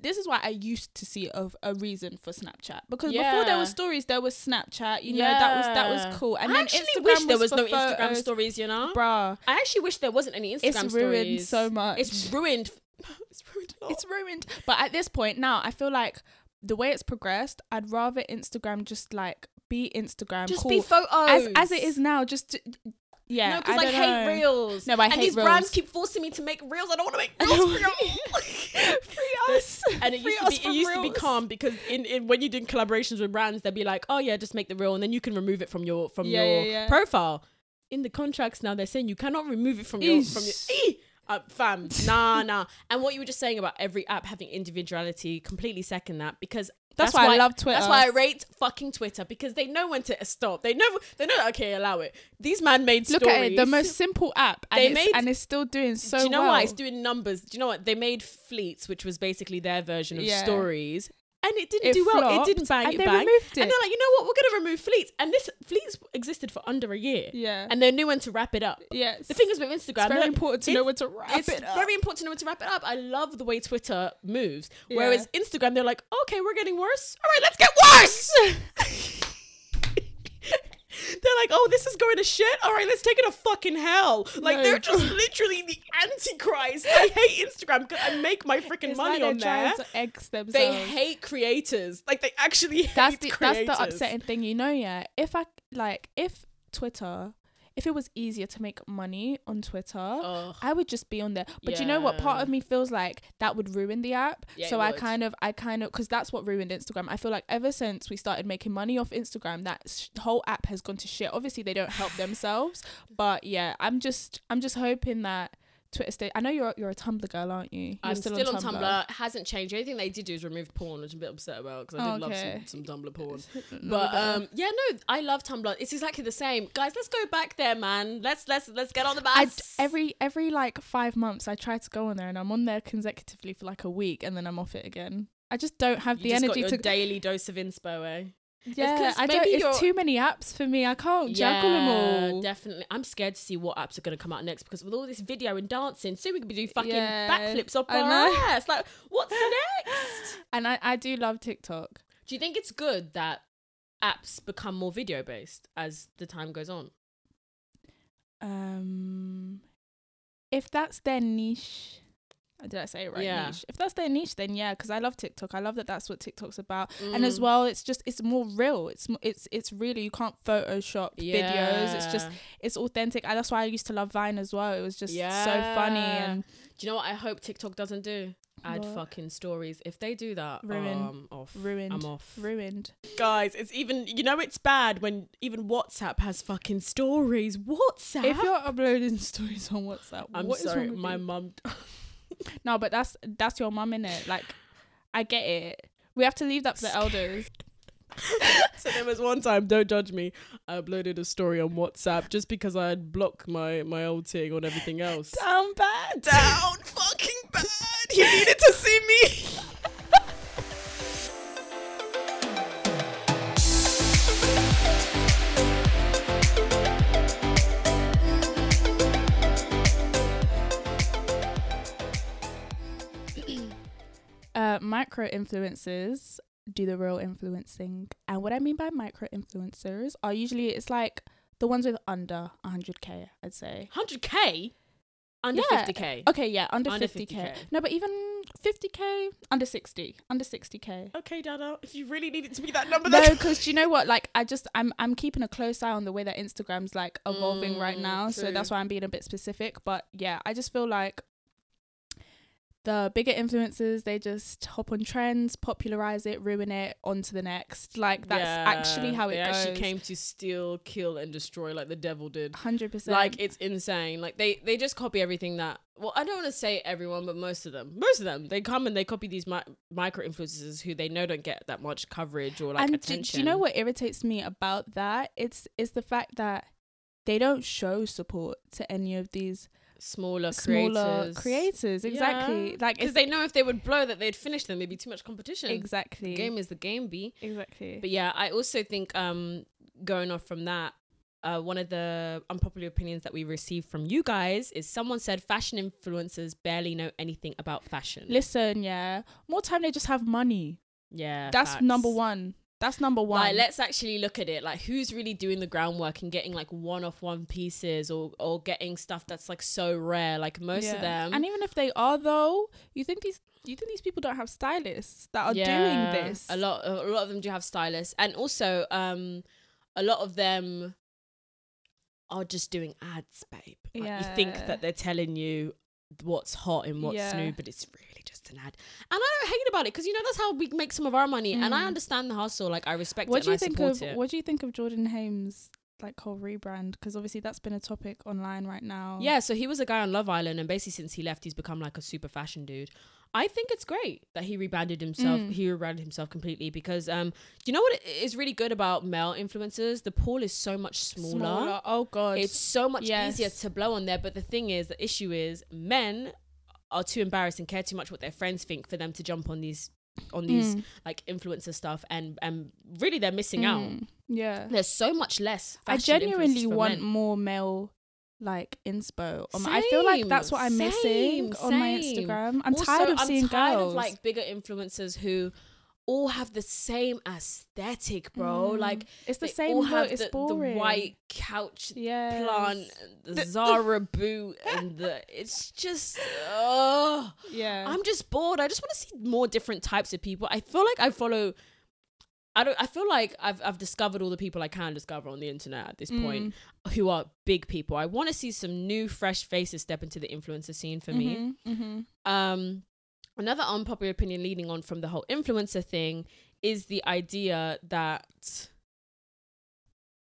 [SPEAKER 2] This is why I used to see of a reason for Snapchat because before there
[SPEAKER 1] were
[SPEAKER 2] stories, there was Snapchat. You know that was that was cool. And
[SPEAKER 1] I
[SPEAKER 2] then
[SPEAKER 1] actually
[SPEAKER 2] Instagram
[SPEAKER 1] wish there was
[SPEAKER 2] was, for
[SPEAKER 1] no Instagram stories, you know?
[SPEAKER 2] bruh.
[SPEAKER 1] I actually wish there wasn't any Instagram stories.
[SPEAKER 2] It's
[SPEAKER 1] stories.
[SPEAKER 2] ruined so much.
[SPEAKER 1] It's ruined. It's ruined. a lot.
[SPEAKER 2] it's ruined. But at this point now, I feel like the way it's progressed, I'd rather Instagram just like be Instagram,
[SPEAKER 1] Just
[SPEAKER 2] cool.
[SPEAKER 1] be photos.
[SPEAKER 2] as as it is now. Just to- yeah,
[SPEAKER 1] no, because I,
[SPEAKER 2] don't
[SPEAKER 1] hate
[SPEAKER 2] know.
[SPEAKER 1] reels.
[SPEAKER 2] No, I
[SPEAKER 1] and
[SPEAKER 2] hate
[SPEAKER 1] these brands keep forcing me to make reels. I don't want to make
[SPEAKER 2] I
[SPEAKER 1] reels for y'all.
[SPEAKER 2] Free us.
[SPEAKER 1] and it
[SPEAKER 2] Free
[SPEAKER 1] used to
[SPEAKER 2] us
[SPEAKER 1] be it used to be calm because in, in when you're doing collaborations with brands, they'd be like, oh yeah, just make the reel, and then you can remove it from your from
[SPEAKER 2] Yeah,
[SPEAKER 1] your
[SPEAKER 2] yeah, yeah.
[SPEAKER 1] profile. In the contracts now, they're saying you cannot remove it from your from your.
[SPEAKER 2] Eesh.
[SPEAKER 1] Uh, fam, nah, nah. And what you were just saying about every app having individuality, completely second that because
[SPEAKER 2] That's, why, I love Twitter.
[SPEAKER 1] That's why I rate fucking Twitter because they know when to stop. They know they know. Okay, allow it. These man made
[SPEAKER 2] Look
[SPEAKER 1] stories.
[SPEAKER 2] at it, the most simple app, and,
[SPEAKER 1] They
[SPEAKER 2] it's,
[SPEAKER 1] made-
[SPEAKER 2] and it's still doing so
[SPEAKER 1] Do you know
[SPEAKER 2] well.
[SPEAKER 1] why it's doing numbers? Do you know what they made Fleets, which was basically their version of
[SPEAKER 2] Yeah.
[SPEAKER 1] stories, and it didn't
[SPEAKER 2] It
[SPEAKER 1] do well. It didn't bang
[SPEAKER 2] and
[SPEAKER 1] it
[SPEAKER 2] they
[SPEAKER 1] bang.
[SPEAKER 2] removed
[SPEAKER 1] And
[SPEAKER 2] it.
[SPEAKER 1] they're like, you know what? We're gonna remove Fleets, and this Fleets existed for under a year,
[SPEAKER 2] yeah,
[SPEAKER 1] and they knew when to wrap it up.
[SPEAKER 2] yes.
[SPEAKER 1] The thing is with
[SPEAKER 2] it's
[SPEAKER 1] Instagram,
[SPEAKER 2] very
[SPEAKER 1] they're-
[SPEAKER 2] important to know when to wrap it up.
[SPEAKER 1] very important to know when to wrap it up. I love the way Twitter moves.
[SPEAKER 2] Yeah.
[SPEAKER 1] Whereas Instagram, they're like, okay, we're getting worse. All right, let's get worse. they're like, oh, this is going to shit. All right, let's take it to fucking hell. Like
[SPEAKER 2] No.
[SPEAKER 1] they're just literally the antichrist. I hate Instagram because I make my freaking money
[SPEAKER 2] like
[SPEAKER 1] on there.
[SPEAKER 2] trying to X themselves.
[SPEAKER 1] They hate creators. Like they actually hate
[SPEAKER 2] the
[SPEAKER 1] creators.
[SPEAKER 2] that's the upsetting thing, you know. Yeah, if I like, if Twitter, if it was easier to make money on Twitter,
[SPEAKER 1] Ugh.
[SPEAKER 2] I would just be on there. But you know what? Part of me feels like that would ruin the app.
[SPEAKER 1] Yeah,
[SPEAKER 2] so I
[SPEAKER 1] would.
[SPEAKER 2] kind of, I kind of, because that's what ruined Instagram. I feel like ever since we started making money off Instagram, that sh- whole app has gone to shit. Obviously, they don't help themselves, but yeah, I'm just, I'm just hoping that Twitter stay. I know you're you're a Tumblr girl, aren't you? You're
[SPEAKER 1] I'm still, on, Tumblr. It hasn't changed. The only thing they did do is remove porn, which I'm a bit upset about because I did love
[SPEAKER 2] Okay.
[SPEAKER 1] some, some Tumblr porn. But um, yeah, no, I love Tumblr. It's exactly the same, guys. Let's go back there, man. Let's let's let's get on the
[SPEAKER 2] I
[SPEAKER 1] bus.
[SPEAKER 2] every every like five months I try to go on there and I'm on there consecutively for like a week and then I'm off it again. I just don't have
[SPEAKER 1] you
[SPEAKER 2] the energy
[SPEAKER 1] got
[SPEAKER 2] to
[SPEAKER 1] daily dose of inspo, eh?
[SPEAKER 2] Yeah. I don't. It's
[SPEAKER 1] you're-
[SPEAKER 2] too many apps for me. I can't juggle them all.
[SPEAKER 1] definitely. I'm scared to see what apps are going to come out next because with all this video and dancing, soon we could be doing fucking
[SPEAKER 2] Yeah,
[SPEAKER 1] backflips up
[SPEAKER 2] I
[SPEAKER 1] our ass. Like, what's next?
[SPEAKER 2] And I I do love TikTok.
[SPEAKER 1] Do you think it's good that apps become more video based as the time goes on?
[SPEAKER 2] Um, if that's their niche. Did I say it right?
[SPEAKER 1] Yeah.
[SPEAKER 2] Niche. If that's their niche, then yeah, because I love TikTok. I love that that's what TikTok's about. and as
[SPEAKER 1] Mm.
[SPEAKER 2] well it's just it's more real it's it's it's really you can't photoshop videos it's just it's authentic and that's why i used to love vine as well it was just so funny and
[SPEAKER 1] Do you know what I hope TikTok doesn't do? Add
[SPEAKER 2] What?
[SPEAKER 1] fucking stories. If they do that,
[SPEAKER 2] Ruin.
[SPEAKER 1] oh, I'm off.
[SPEAKER 2] ruined
[SPEAKER 1] I'm off.
[SPEAKER 2] ruined
[SPEAKER 1] Guys, it's even you know it's bad when even WhatsApp has fucking stories. WhatsApp.
[SPEAKER 2] if you're uploading stories on whatsapp
[SPEAKER 1] I'm
[SPEAKER 2] what is
[SPEAKER 1] sorry, my mum.
[SPEAKER 2] no but that's that's your mum in it like i get it we have to leave that for the elders
[SPEAKER 1] so there was one time, don't judge me. I uploaded a story on WhatsApp just because I had blocked my my old thing on everything else.
[SPEAKER 2] down bad
[SPEAKER 1] Down fucking bad. You needed to see me.
[SPEAKER 2] uh micro influencers do the real influencing and what i mean by micro influencers are usually it's like the ones with under 100k i'd say
[SPEAKER 1] 100k, under
[SPEAKER 2] Yeah.
[SPEAKER 1] 50k.
[SPEAKER 2] okay yeah under,
[SPEAKER 1] Under
[SPEAKER 2] 50k.
[SPEAKER 1] 50K.
[SPEAKER 2] no but even 50k under 60 under 60k
[SPEAKER 1] Okay, Dada, if you really need it to be that number,
[SPEAKER 2] no because you know what like i just i'm i'm keeping a close eye on the way that instagram's like evolving right
[SPEAKER 1] Mm,
[SPEAKER 2] now so that's why i'm being a bit specific but yeah i just feel like the bigger influencers they just hop on trends popularize it ruin it on to the next like that's actually how it
[SPEAKER 1] they
[SPEAKER 2] goes
[SPEAKER 1] actually came to steal, kill, and destroy like the devil did.
[SPEAKER 2] 100%
[SPEAKER 1] Like it's insane. Like they they just copy everything that. Well, I don't want to say everyone, but most of them, most of them, they come and they copy these mi- micro influencers who they know don't get that much coverage or like
[SPEAKER 2] and do,
[SPEAKER 1] attention.
[SPEAKER 2] do you know what irritates me about that it's it's the fact that they don't show support to any of these
[SPEAKER 1] Smaller,
[SPEAKER 2] smaller
[SPEAKER 1] creators.
[SPEAKER 2] creators exactly
[SPEAKER 1] Yeah.
[SPEAKER 2] like
[SPEAKER 1] because they know if they would blow that they'd finish them. There'd be too much competition.
[SPEAKER 2] exactly
[SPEAKER 1] The game is the game, be
[SPEAKER 2] exactly
[SPEAKER 1] But yeah, I also think um going off from that, uh, one of the unpopular opinions that we received from you guys is someone said fashion influencers barely know anything about fashion.
[SPEAKER 2] listen yeah more time they just have money
[SPEAKER 1] yeah,
[SPEAKER 2] that's
[SPEAKER 1] facts.
[SPEAKER 2] number one That's number one.
[SPEAKER 1] Like, let's actually look at it. Like, who's really doing the groundwork and getting like one off one pieces or or getting stuff that's like so rare? Like most
[SPEAKER 2] Yeah.
[SPEAKER 1] of them.
[SPEAKER 2] And even if they are though, you think these you think these people don't have stylists that are
[SPEAKER 1] Yeah,
[SPEAKER 2] doing this?
[SPEAKER 1] A lot, a lot of them do have stylists, and also, um, a lot of them are just doing ads, babe. Like, you think that they're telling you what's hot and what's
[SPEAKER 2] Yeah.
[SPEAKER 1] new, but it's really just an ad. And I don't hate about it because you know that's how we make some of our money, and I
[SPEAKER 2] Mm.
[SPEAKER 1] understand the hustle. Like I respect
[SPEAKER 2] What
[SPEAKER 1] it
[SPEAKER 2] do you think of
[SPEAKER 1] it.
[SPEAKER 2] what do you think of Jordan Hames like whole rebrand? Because obviously that's been a topic online right now.
[SPEAKER 1] Yeah, so he was a guy on Love Island, and basically since he left, he's become like a super fashion dude. I think it's great that he rebranded himself.
[SPEAKER 2] Mm.
[SPEAKER 1] He rebranded himself completely because, um, do you know what is really good about male influencers? The pool is so much smaller.
[SPEAKER 2] Oh god.
[SPEAKER 1] It's so much
[SPEAKER 2] Yes.
[SPEAKER 1] easier to blow on there. But the thing is, the issue is, men are too embarrassed and care too much what their friends think for them to jump on these on these
[SPEAKER 2] Mm,
[SPEAKER 1] like influencer stuff, and and really they're missing out.
[SPEAKER 2] mm, Yeah.
[SPEAKER 1] There's so much less.
[SPEAKER 2] I genuinely want
[SPEAKER 1] men.
[SPEAKER 2] more male like inspo. Um, I feel like that's what I'm missing
[SPEAKER 1] same,
[SPEAKER 2] on my. Instagram. I'm
[SPEAKER 1] Also,
[SPEAKER 2] tired of
[SPEAKER 1] I'm
[SPEAKER 2] seeing
[SPEAKER 1] tired
[SPEAKER 2] girls
[SPEAKER 1] of like bigger influencers who all have the same aesthetic, bro.
[SPEAKER 2] Mm,
[SPEAKER 1] Like
[SPEAKER 2] it's the
[SPEAKER 1] they
[SPEAKER 2] same
[SPEAKER 1] all have
[SPEAKER 2] it's
[SPEAKER 1] the, the white couch
[SPEAKER 2] yeah
[SPEAKER 1] plant, and the Zara boot, and the it's just oh,
[SPEAKER 2] Yeah.
[SPEAKER 1] I'm just bored. I just want to see more different types of people. I feel like I follow. I don't. I feel like I've I've discovered all the people I can discover on the internet at this point
[SPEAKER 2] Mm.
[SPEAKER 1] who are big people. I want to see some new, fresh faces step into the influencer scene for me.
[SPEAKER 2] Mhm, mhm.
[SPEAKER 1] Um, another unpopular opinion leading on from the whole influencer thing is the idea that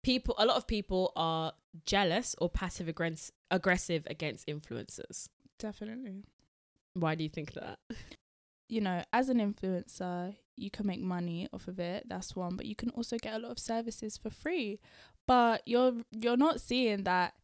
[SPEAKER 1] people, a lot of people are jealous or passive aggress- aggressive against influencers.
[SPEAKER 2] Definitely.
[SPEAKER 1] Why do you think that?
[SPEAKER 2] you know, as an influencer, you can make money off of it. That's one, but you can also get a lot of services for free. But you're you're not seeing that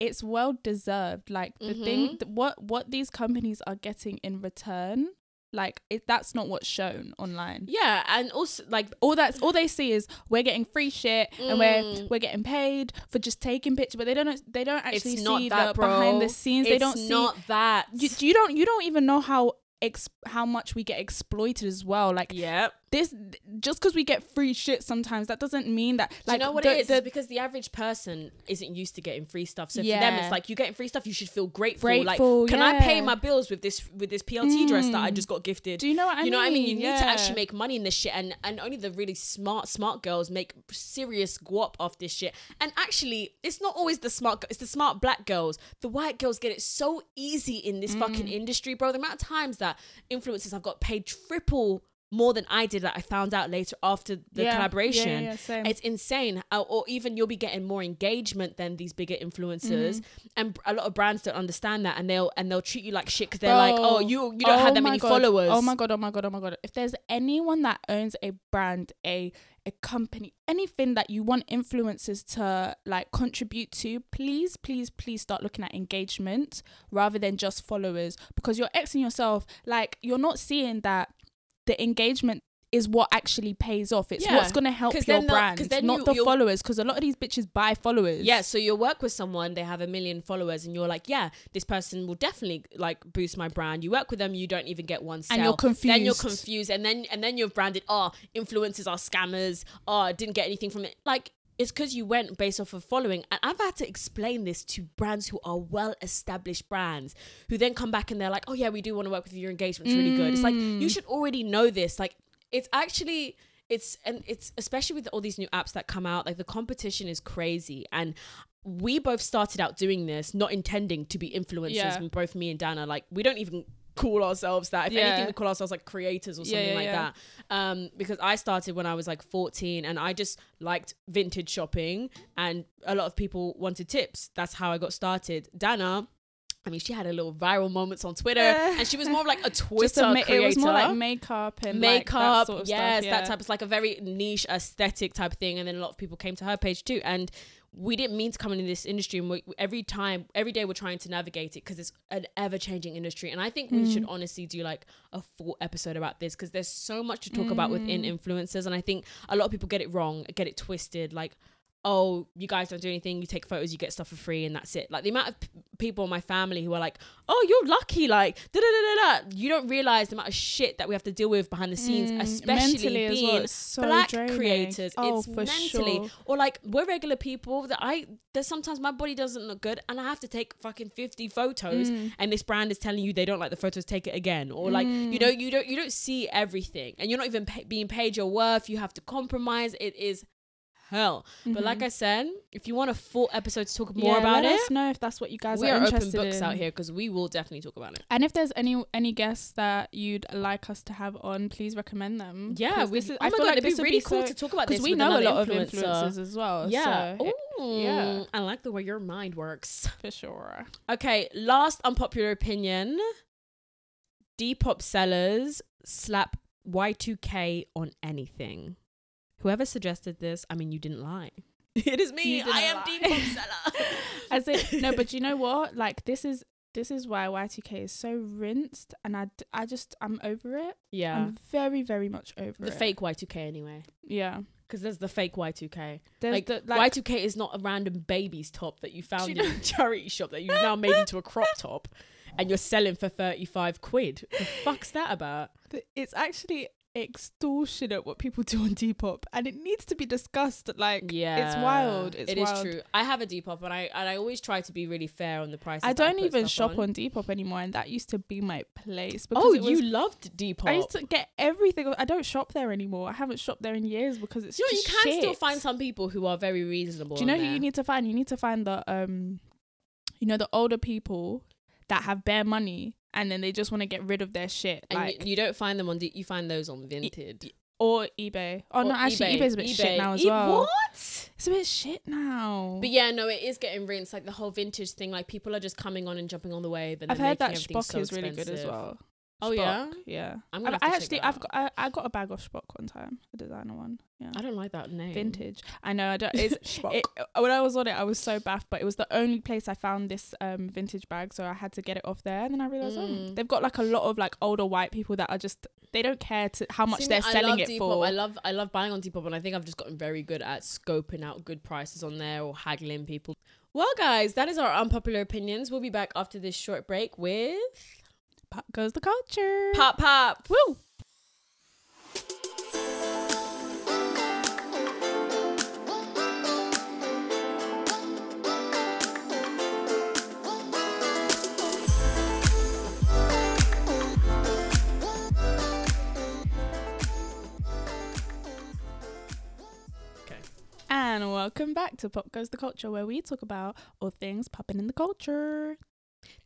[SPEAKER 2] it's well deserved. Like the thing,
[SPEAKER 1] Mhm.
[SPEAKER 2] th- what what these companies are getting in return, like it, that's not what's shown online.
[SPEAKER 1] Yeah, and also like
[SPEAKER 2] All that's all they see is we're getting free shit and we're
[SPEAKER 1] Mm.
[SPEAKER 2] we're getting paid for just taking pictures, but they don't they don't actually
[SPEAKER 1] it's
[SPEAKER 2] see
[SPEAKER 1] that,
[SPEAKER 2] the
[SPEAKER 1] bro.
[SPEAKER 2] behind the scenes.
[SPEAKER 1] It's
[SPEAKER 2] they don't see
[SPEAKER 1] not that.
[SPEAKER 2] you, you don't you don't even know how ex- how much we get exploited as well. Like
[SPEAKER 1] Yep.
[SPEAKER 2] This, just because we get free shit sometimes, that doesn't mean that.
[SPEAKER 1] Do
[SPEAKER 2] Like
[SPEAKER 1] you know what
[SPEAKER 2] the,
[SPEAKER 1] it is?
[SPEAKER 2] the-
[SPEAKER 1] because the average person isn't used to getting free stuff. So for them, it's like you getting free stuff, you should feel grateful.
[SPEAKER 2] Grateful,
[SPEAKER 1] like, can I pay my bills with this with this PLT dress that I
[SPEAKER 2] Mm.
[SPEAKER 1] just got gifted?
[SPEAKER 2] do you know what I
[SPEAKER 1] you
[SPEAKER 2] mean?
[SPEAKER 1] know what I mean? You need to actually make money in this shit, and and only the really smart smart girls make serious guap off this shit. And actually, it's not always the smart. It's the smart black girls. The white girls get it so easy in this fucking
[SPEAKER 2] Mm.
[SPEAKER 1] industry, bro. The amount of times that influencers have got paid triple more than I did that I found out later after the
[SPEAKER 2] Yeah, yeah,
[SPEAKER 1] collaboration.
[SPEAKER 2] yeah, same.
[SPEAKER 1] It's insane. Uh, or even you'll be getting more engagement than these bigger influencers,
[SPEAKER 2] Mm-hmm.
[SPEAKER 1] and a lot of brands don't understand that, and they'll and they'll treat you like shit because they're like, oh, you you don't have that many
[SPEAKER 2] God.
[SPEAKER 1] followers.
[SPEAKER 2] Oh my god! Oh my god! Oh my god! If there's anyone that owns a brand, a a company, anything that you want influencers to like contribute to, please, please, please start looking at engagement rather than just followers because you're Xing yourself. Like you're not seeing that the engagement is what actually pays off. It's
[SPEAKER 1] Yeah,
[SPEAKER 2] what's gonna help
[SPEAKER 1] 'cause
[SPEAKER 2] your
[SPEAKER 1] then they'll- 'cause
[SPEAKER 2] brand,
[SPEAKER 1] then
[SPEAKER 2] not
[SPEAKER 1] you-
[SPEAKER 2] the
[SPEAKER 1] you'll-
[SPEAKER 2] followers. Because a lot of these bitches buy followers.
[SPEAKER 1] Yeah, so you'll work with someone, they have a million followers, and you're like, yeah, this person will definitely like boost my brand. You work with them, you don't even get one sale.
[SPEAKER 2] And you're
[SPEAKER 1] Then you're
[SPEAKER 2] confused.
[SPEAKER 1] confused, and then and then you've branded, oh, influencers are scammers. Oh, I didn't get anything from it. Like it's because you went based off of following, and I've had to explain this to brands who are well established brands, who then come back and they're like, oh yeah, we do want to work with you. Your engagement's really good. It's like
[SPEAKER 2] Mm.
[SPEAKER 1] you should already know this. Like it's actually it's and it's especially with all these new apps that come out like the competition is crazy and we both started out doing this not intending to be influencers
[SPEAKER 2] Yeah.
[SPEAKER 1] both me and dana like we don't even call ourselves that if
[SPEAKER 2] Yeah.
[SPEAKER 1] anything we call ourselves like creators or something
[SPEAKER 2] yeah,
[SPEAKER 1] like
[SPEAKER 2] yeah.
[SPEAKER 1] that um because i started when i was like 14 and i just liked vintage shopping and a lot of people wanted tips that's how i got started dana I mean, she had a little viral moments on Twitter, and she was more of like a Twitter
[SPEAKER 2] a ma-
[SPEAKER 1] creator
[SPEAKER 2] it was more like makeup and like, that
[SPEAKER 1] makeup
[SPEAKER 2] sort of
[SPEAKER 1] yes
[SPEAKER 2] stuff, yeah.
[SPEAKER 1] that type of like a very niche aesthetic type of thing and then a lot of people came to her page too and we didn't mean to come into this industry and we, every time every day we're trying to navigate it because it's an ever-changing industry and i think we
[SPEAKER 2] Mm.
[SPEAKER 1] should honestly do like a full episode about this because there's so much to talk about within
[SPEAKER 2] Mm.
[SPEAKER 1] influencers and i think a lot of people get it wrong get it twisted like oh, you guys don't do anything, you take photos, you get stuff for free, and that's it. Like the amount of p- people in my family who are like, oh, you're lucky, like, da da da da da. You don't realize the amount of shit that we have to deal with behind the scenes,
[SPEAKER 2] Mm,
[SPEAKER 1] especially being
[SPEAKER 2] well, so
[SPEAKER 1] black
[SPEAKER 2] draining.
[SPEAKER 1] creators.
[SPEAKER 2] Oh,
[SPEAKER 1] it's
[SPEAKER 2] for
[SPEAKER 1] mentally,
[SPEAKER 2] sure.
[SPEAKER 1] or like we're regular people that I. There's sometimes my body doesn't look good, and I have to take fucking fifty photos,
[SPEAKER 2] Mm.
[SPEAKER 1] and this brand is telling you they don't like the photos, take it again, or like you
[SPEAKER 2] Mm.
[SPEAKER 1] know you don't you don't see everything, and you're not even pay, being paid your worth. You have to compromise. It is hell. But like
[SPEAKER 2] Mhm.
[SPEAKER 1] I said, if you want a full episode to talk more
[SPEAKER 2] Yeah,
[SPEAKER 1] about
[SPEAKER 2] let
[SPEAKER 1] it,
[SPEAKER 2] us know if that's what you guys are.
[SPEAKER 1] we
[SPEAKER 2] are
[SPEAKER 1] are open
[SPEAKER 2] interested
[SPEAKER 1] books
[SPEAKER 2] in.
[SPEAKER 1] out here because we will definitely talk about it.
[SPEAKER 2] And if there's any any guests that you'd like us to have on, please recommend them.
[SPEAKER 1] Yeah, we,
[SPEAKER 2] this is,
[SPEAKER 1] oh
[SPEAKER 2] I
[SPEAKER 1] my
[SPEAKER 2] feel
[SPEAKER 1] god,
[SPEAKER 2] like
[SPEAKER 1] it'd be really
[SPEAKER 2] be
[SPEAKER 1] cool
[SPEAKER 2] so,
[SPEAKER 1] to talk about this
[SPEAKER 2] because we know a lot of
[SPEAKER 1] influencer.
[SPEAKER 2] influencers as well.
[SPEAKER 1] Yeah.
[SPEAKER 2] so it- yeah.
[SPEAKER 1] I like the way your mind works.
[SPEAKER 2] for sure.
[SPEAKER 1] Okay, last unpopular opinion. Depop sellers slap Y2K on anything. Whoever suggested this, I mean, you didn't lie. It is me. I am
[SPEAKER 2] lie.
[SPEAKER 1] Depop seller.
[SPEAKER 2] As it no, but you know what? Like this is this is why Y2K is so rinsed, and I, d- I just I'm over it.
[SPEAKER 1] yeah.
[SPEAKER 2] I'm very very much over
[SPEAKER 1] the
[SPEAKER 2] it.
[SPEAKER 1] fake Y2K anyway.
[SPEAKER 2] Yeah.
[SPEAKER 1] Because there's the fake Y2K.
[SPEAKER 2] There's
[SPEAKER 1] Like,
[SPEAKER 2] the, like
[SPEAKER 1] Y2K is not a random baby's top that you found in a charity shop that you've now made into a crop top and you're selling for 35 quid. The fuck's that about?
[SPEAKER 2] it's actually extortionate what people do on Depop, and it needs to be discussed. Like
[SPEAKER 1] Yeah.
[SPEAKER 2] it's wild. It's
[SPEAKER 1] It is
[SPEAKER 2] wild.
[SPEAKER 1] true. I have a Depop and I and I always try to be really fair on the price.
[SPEAKER 2] I don't
[SPEAKER 1] put
[SPEAKER 2] even shop on. Depop anymore, and that used to be my place. Because
[SPEAKER 1] Oh,
[SPEAKER 2] was,
[SPEAKER 1] you loved Depop.
[SPEAKER 2] I used to get everything. I don't shop there anymore. I haven't shopped there in years because it's
[SPEAKER 1] you know, you can still find some people who are very reasonable.
[SPEAKER 2] Do you know who
[SPEAKER 1] there.
[SPEAKER 2] you need to find? You need to find the um, you know, the older people that have bare money and then they just want to get rid of their shit,
[SPEAKER 1] And
[SPEAKER 2] like
[SPEAKER 1] you, you don't find them on. You find those on Vinted.
[SPEAKER 2] or eBay. Oh no, actually,
[SPEAKER 1] eBay.
[SPEAKER 2] eBay's a bit shit now as
[SPEAKER 1] E-
[SPEAKER 2] well.
[SPEAKER 1] What?
[SPEAKER 2] It's a bit shit now.
[SPEAKER 1] But yeah, no, it is getting rinsed. Like the whole vintage thing. Like people are just coming on and jumping on the wave. And
[SPEAKER 2] I've
[SPEAKER 1] then
[SPEAKER 2] heard that
[SPEAKER 1] making everything
[SPEAKER 2] Shpock
[SPEAKER 1] so
[SPEAKER 2] is really good as well.
[SPEAKER 1] Oh
[SPEAKER 2] Shpock,
[SPEAKER 1] yeah,
[SPEAKER 2] yeah.
[SPEAKER 1] I'm gonna have
[SPEAKER 2] I actually, I've got, I, I got a bag of Shpock one time, a designer one. Yeah,
[SPEAKER 1] I don't like that name.
[SPEAKER 2] vintage. I know. I don't. It's
[SPEAKER 1] Shpock.
[SPEAKER 2] it, when I was on it, I was so baffed, but it was the only place I found this um vintage bag, so I had to get it off there. And then I realized, oh,
[SPEAKER 1] Mm.
[SPEAKER 2] they've got like a lot of like older white people that are just they don't care to how much
[SPEAKER 1] See,
[SPEAKER 2] they're
[SPEAKER 1] I
[SPEAKER 2] selling it
[SPEAKER 1] Depop.
[SPEAKER 2] for.
[SPEAKER 1] I love I love buying on Depop, and I think I've just gotten very good at scoping out good prices on there or haggling people. Well, guys, that is our unpopular opinions. We'll be back after this short break with
[SPEAKER 2] Pop goes the culture.
[SPEAKER 1] Pop Pop.
[SPEAKER 2] Woo!
[SPEAKER 1] Okay.
[SPEAKER 2] And welcome back to Pop Goes the Culture, where we talk about all things popping in the culture.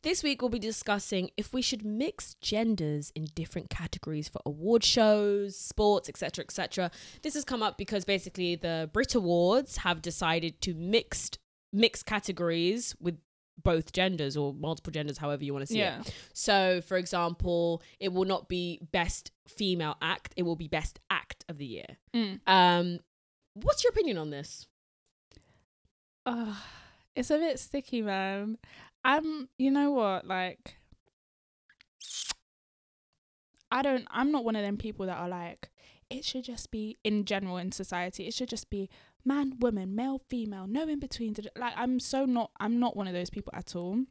[SPEAKER 1] This week we'll be discussing if we should mix genders in different categories for award shows, sports, etc., etc. This has come up because basically the Brit Awards have decided to mixed mix categories with both genders or multiple genders, however you want to see it. So, for example, it will not be best female act; it will be best act of the year.
[SPEAKER 2] Mm.
[SPEAKER 1] Um, what's your opinion on this?
[SPEAKER 2] Ugh, it's a bit sticky, man. I'm, you know what, like, I don't, I'm not one of them people that are like, it should just be in general in society, it should just be man, woman, male, female, no in between. Like, I'm so not, I'm not one of those people at all.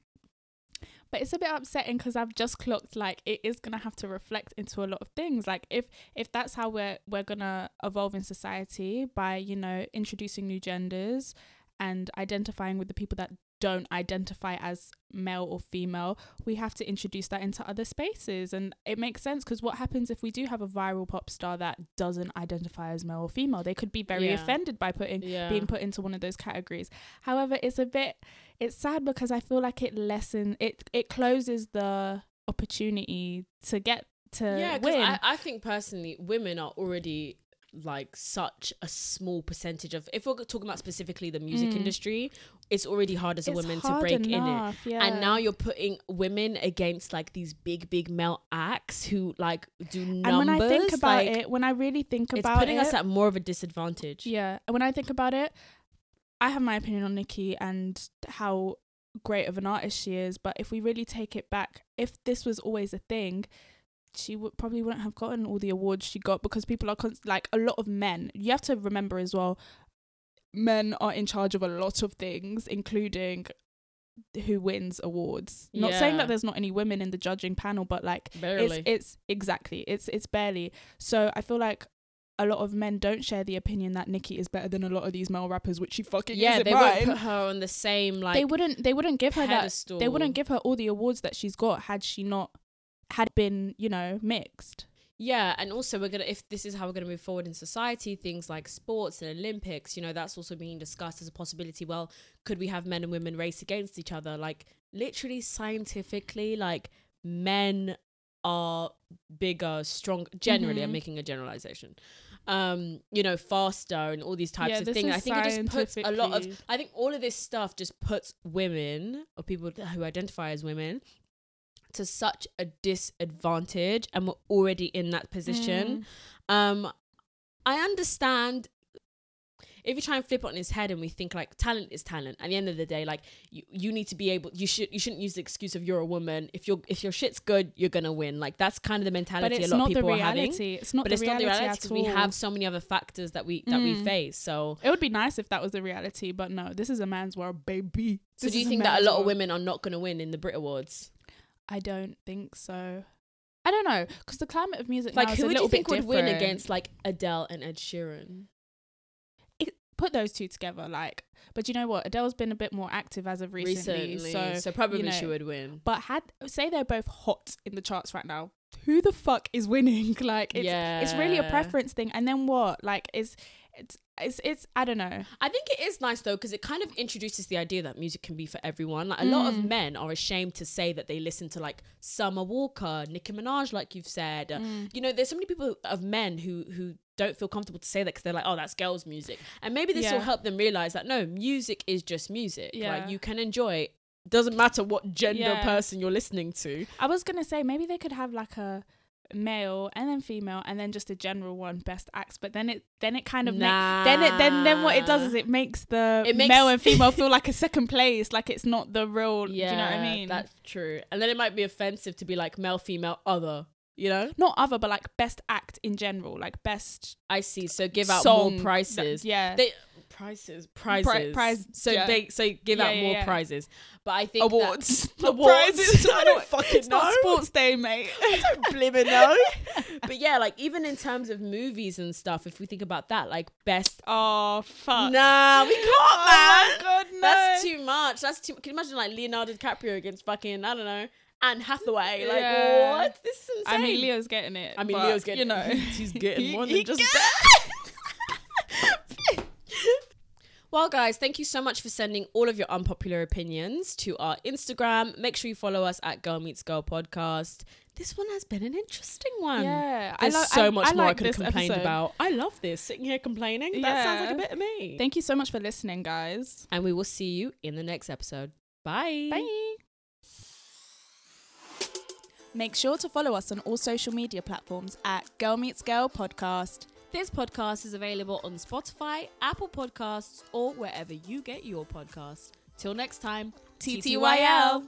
[SPEAKER 2] But it's a bit upsetting because I've just clocked like it is gonna have to reflect into a lot of things. Like if if that's how we're we're gonna evolve in society by you know introducing new genders and identifying with the people that don't identify as male or female, we have to introduce that into other spaces. And it makes sense because what happens if we do have a viral pop star that doesn't identify as male or female? They could be very
[SPEAKER 1] Yeah.
[SPEAKER 2] offended by putting
[SPEAKER 1] Yeah,
[SPEAKER 2] being put into one of those categories. However, it's a bit it's sad because I feel like it lessen it it closes the opportunity to get to
[SPEAKER 1] yeah.
[SPEAKER 2] Win.
[SPEAKER 1] I, I think personally, women are already like such a small percentage of. If we're talking about specifically the music
[SPEAKER 2] Mm.
[SPEAKER 1] industry, it's already hard as a
[SPEAKER 2] It's
[SPEAKER 1] woman to break in it.
[SPEAKER 2] Yeah.
[SPEAKER 1] And now you're putting women against like these big, big male acts who like do numbers.
[SPEAKER 2] and when I think about
[SPEAKER 1] like,
[SPEAKER 2] it, when I really think about it.
[SPEAKER 1] it's putting
[SPEAKER 2] it,
[SPEAKER 1] us at more of a disadvantage.
[SPEAKER 2] Yeah, and when I think about it, I have my opinion on Nicki and how great of an artist she is. But if we really take it back, if this was always a thing, she would probably wouldn't have gotten all the awards she got because people are const- like a lot of men. You have to remember as well. men are in charge of a lot of things, including who wins awards. Not saying that there's not any women in the judging panel, but like
[SPEAKER 1] Barely.
[SPEAKER 2] it's it's exactly it's it's barely. So I feel like a lot of men don't share the opinion that Nicki is better than a lot of these male rappers, which she fucking
[SPEAKER 1] yeah, they
[SPEAKER 2] mine.
[SPEAKER 1] won't put her on the same like
[SPEAKER 2] they wouldn't they wouldn't give her that they wouldn't give her all the awards that she's got had she not had been you know mixed.
[SPEAKER 1] Yeah, and also we're gonna if this is how we're gonna move forward in society, things like sports and Olympics, you know, that's also being discussed as a possibility. Well, could we have men and women race against each other? Like literally scientifically, like men are bigger, strong generally, I'm
[SPEAKER 2] Mhm.
[SPEAKER 1] making a generalization. Um, you know, faster and all these types
[SPEAKER 2] Yeah,
[SPEAKER 1] of things. I think it just puts a lot of I think all of this stuff just puts women or people who identify as women to such a disadvantage and we're already in that position.
[SPEAKER 2] Mm.
[SPEAKER 1] Um I understand if you try and flip it on his head and we think like talent is talent at the end of the day like you, you need to be able you should you shouldn't use the excuse of you're a woman if you're if your shit's good you're gonna win like that's kind of the mentality a lot of people are having
[SPEAKER 2] reality. It's not
[SPEAKER 1] but
[SPEAKER 2] the
[SPEAKER 1] it's not the
[SPEAKER 2] reality
[SPEAKER 1] reality because we have so many other factors that we that we
[SPEAKER 2] Mm.
[SPEAKER 1] face so
[SPEAKER 2] It would be nice if that was the reality, but no, this is a man's world, baby.
[SPEAKER 1] so
[SPEAKER 2] This
[SPEAKER 1] do you think that a lot of women are not to win in the Brit Awards
[SPEAKER 2] I don't think so. I don't know, because the climate of music
[SPEAKER 1] like
[SPEAKER 2] now is
[SPEAKER 1] who would
[SPEAKER 2] little
[SPEAKER 1] you think would win against like Adele and Ed Sheeran
[SPEAKER 2] It, put those two together, like. But you know what? Adele's been a bit more active as of recently,
[SPEAKER 1] recently
[SPEAKER 2] so.
[SPEAKER 1] probably
[SPEAKER 2] know,
[SPEAKER 1] she would win
[SPEAKER 2] But had say they're both hot in the charts right now. Who the fuck is winning? Like it's
[SPEAKER 1] yeah
[SPEAKER 2] it's really a preference thing. And then what? Like is it's it's it's I don't know.
[SPEAKER 1] I think it is nice though because it kind of introduces the idea that music can be for everyone. Like a lot of
[SPEAKER 2] Mm.
[SPEAKER 1] men are ashamed to say that they listen to like Summer Walker, Nicki Minaj, like you've said. Uh,
[SPEAKER 2] Mm.
[SPEAKER 1] You know, there's so many people of men who who don't feel comfortable to say that because they're like, oh, that's girls' music, and maybe this will help them realize that no, music is just music.
[SPEAKER 2] Yeah.
[SPEAKER 1] Like you can enjoy. It. Doesn't matter what gender
[SPEAKER 2] Yeah.
[SPEAKER 1] person you're listening to.
[SPEAKER 2] I was gonna say maybe they could have like a male and then female and then just a general one best acts but then it then it kind of makes
[SPEAKER 1] nah.
[SPEAKER 2] then it then then what it does is it makes the
[SPEAKER 1] It makes-
[SPEAKER 2] male and female feel like a second place like it's not the real
[SPEAKER 1] yeah,
[SPEAKER 2] do you know what I mean
[SPEAKER 1] That's true. And then it might be offensive to be like male, female, other. You know,
[SPEAKER 2] not other but like best act in general like best
[SPEAKER 1] I see. So give out more prices.
[SPEAKER 2] that- yeah
[SPEAKER 1] They prices, prizes,
[SPEAKER 2] prize-
[SPEAKER 1] So
[SPEAKER 2] yeah.
[SPEAKER 1] they so give
[SPEAKER 2] Yeah,
[SPEAKER 1] out more prizes. But I think that-
[SPEAKER 2] awards not
[SPEAKER 1] Awards. I don't fucking
[SPEAKER 2] it's not sports day mate I don't
[SPEAKER 1] blimmin' no. but yeah, like even in terms of movies and stuff, if we think about that, like best.
[SPEAKER 2] oh fuck
[SPEAKER 1] Nah, we can't,
[SPEAKER 2] oh
[SPEAKER 1] man.
[SPEAKER 2] my god no
[SPEAKER 1] That's too much. That's too. Can you imagine like Leonardo DiCaprio against fucking I don't know Anne Hathaway? Like
[SPEAKER 2] Yeah.
[SPEAKER 1] what? This is insane.
[SPEAKER 2] I mean Leo's getting it
[SPEAKER 1] I mean, Leo's getting.
[SPEAKER 2] you know
[SPEAKER 1] he's getting more than just that. Well, guys, thank you so much for sending all of your unpopular opinions to our Instagram. Make sure you follow us at Girl Meets Girl Podcast. This one has been an interesting one.
[SPEAKER 2] yeah
[SPEAKER 1] There's
[SPEAKER 2] lo-
[SPEAKER 1] so much more I
[SPEAKER 2] like
[SPEAKER 1] could have complained
[SPEAKER 2] episode.
[SPEAKER 1] about. I love this. Sitting here complaining. That sounds like a bit of me.
[SPEAKER 2] Thank you so much for listening, guys.
[SPEAKER 1] and we will see you in the next episode. Bye.
[SPEAKER 2] Bye. Make sure to follow us on all social media platforms at Girl Meets Girl Podcast.
[SPEAKER 1] This podcast is available on Spotify, Apple Podcasts, or wherever you get your podcast. Till next time,
[SPEAKER 2] TTYL.
[SPEAKER 1] TTYL.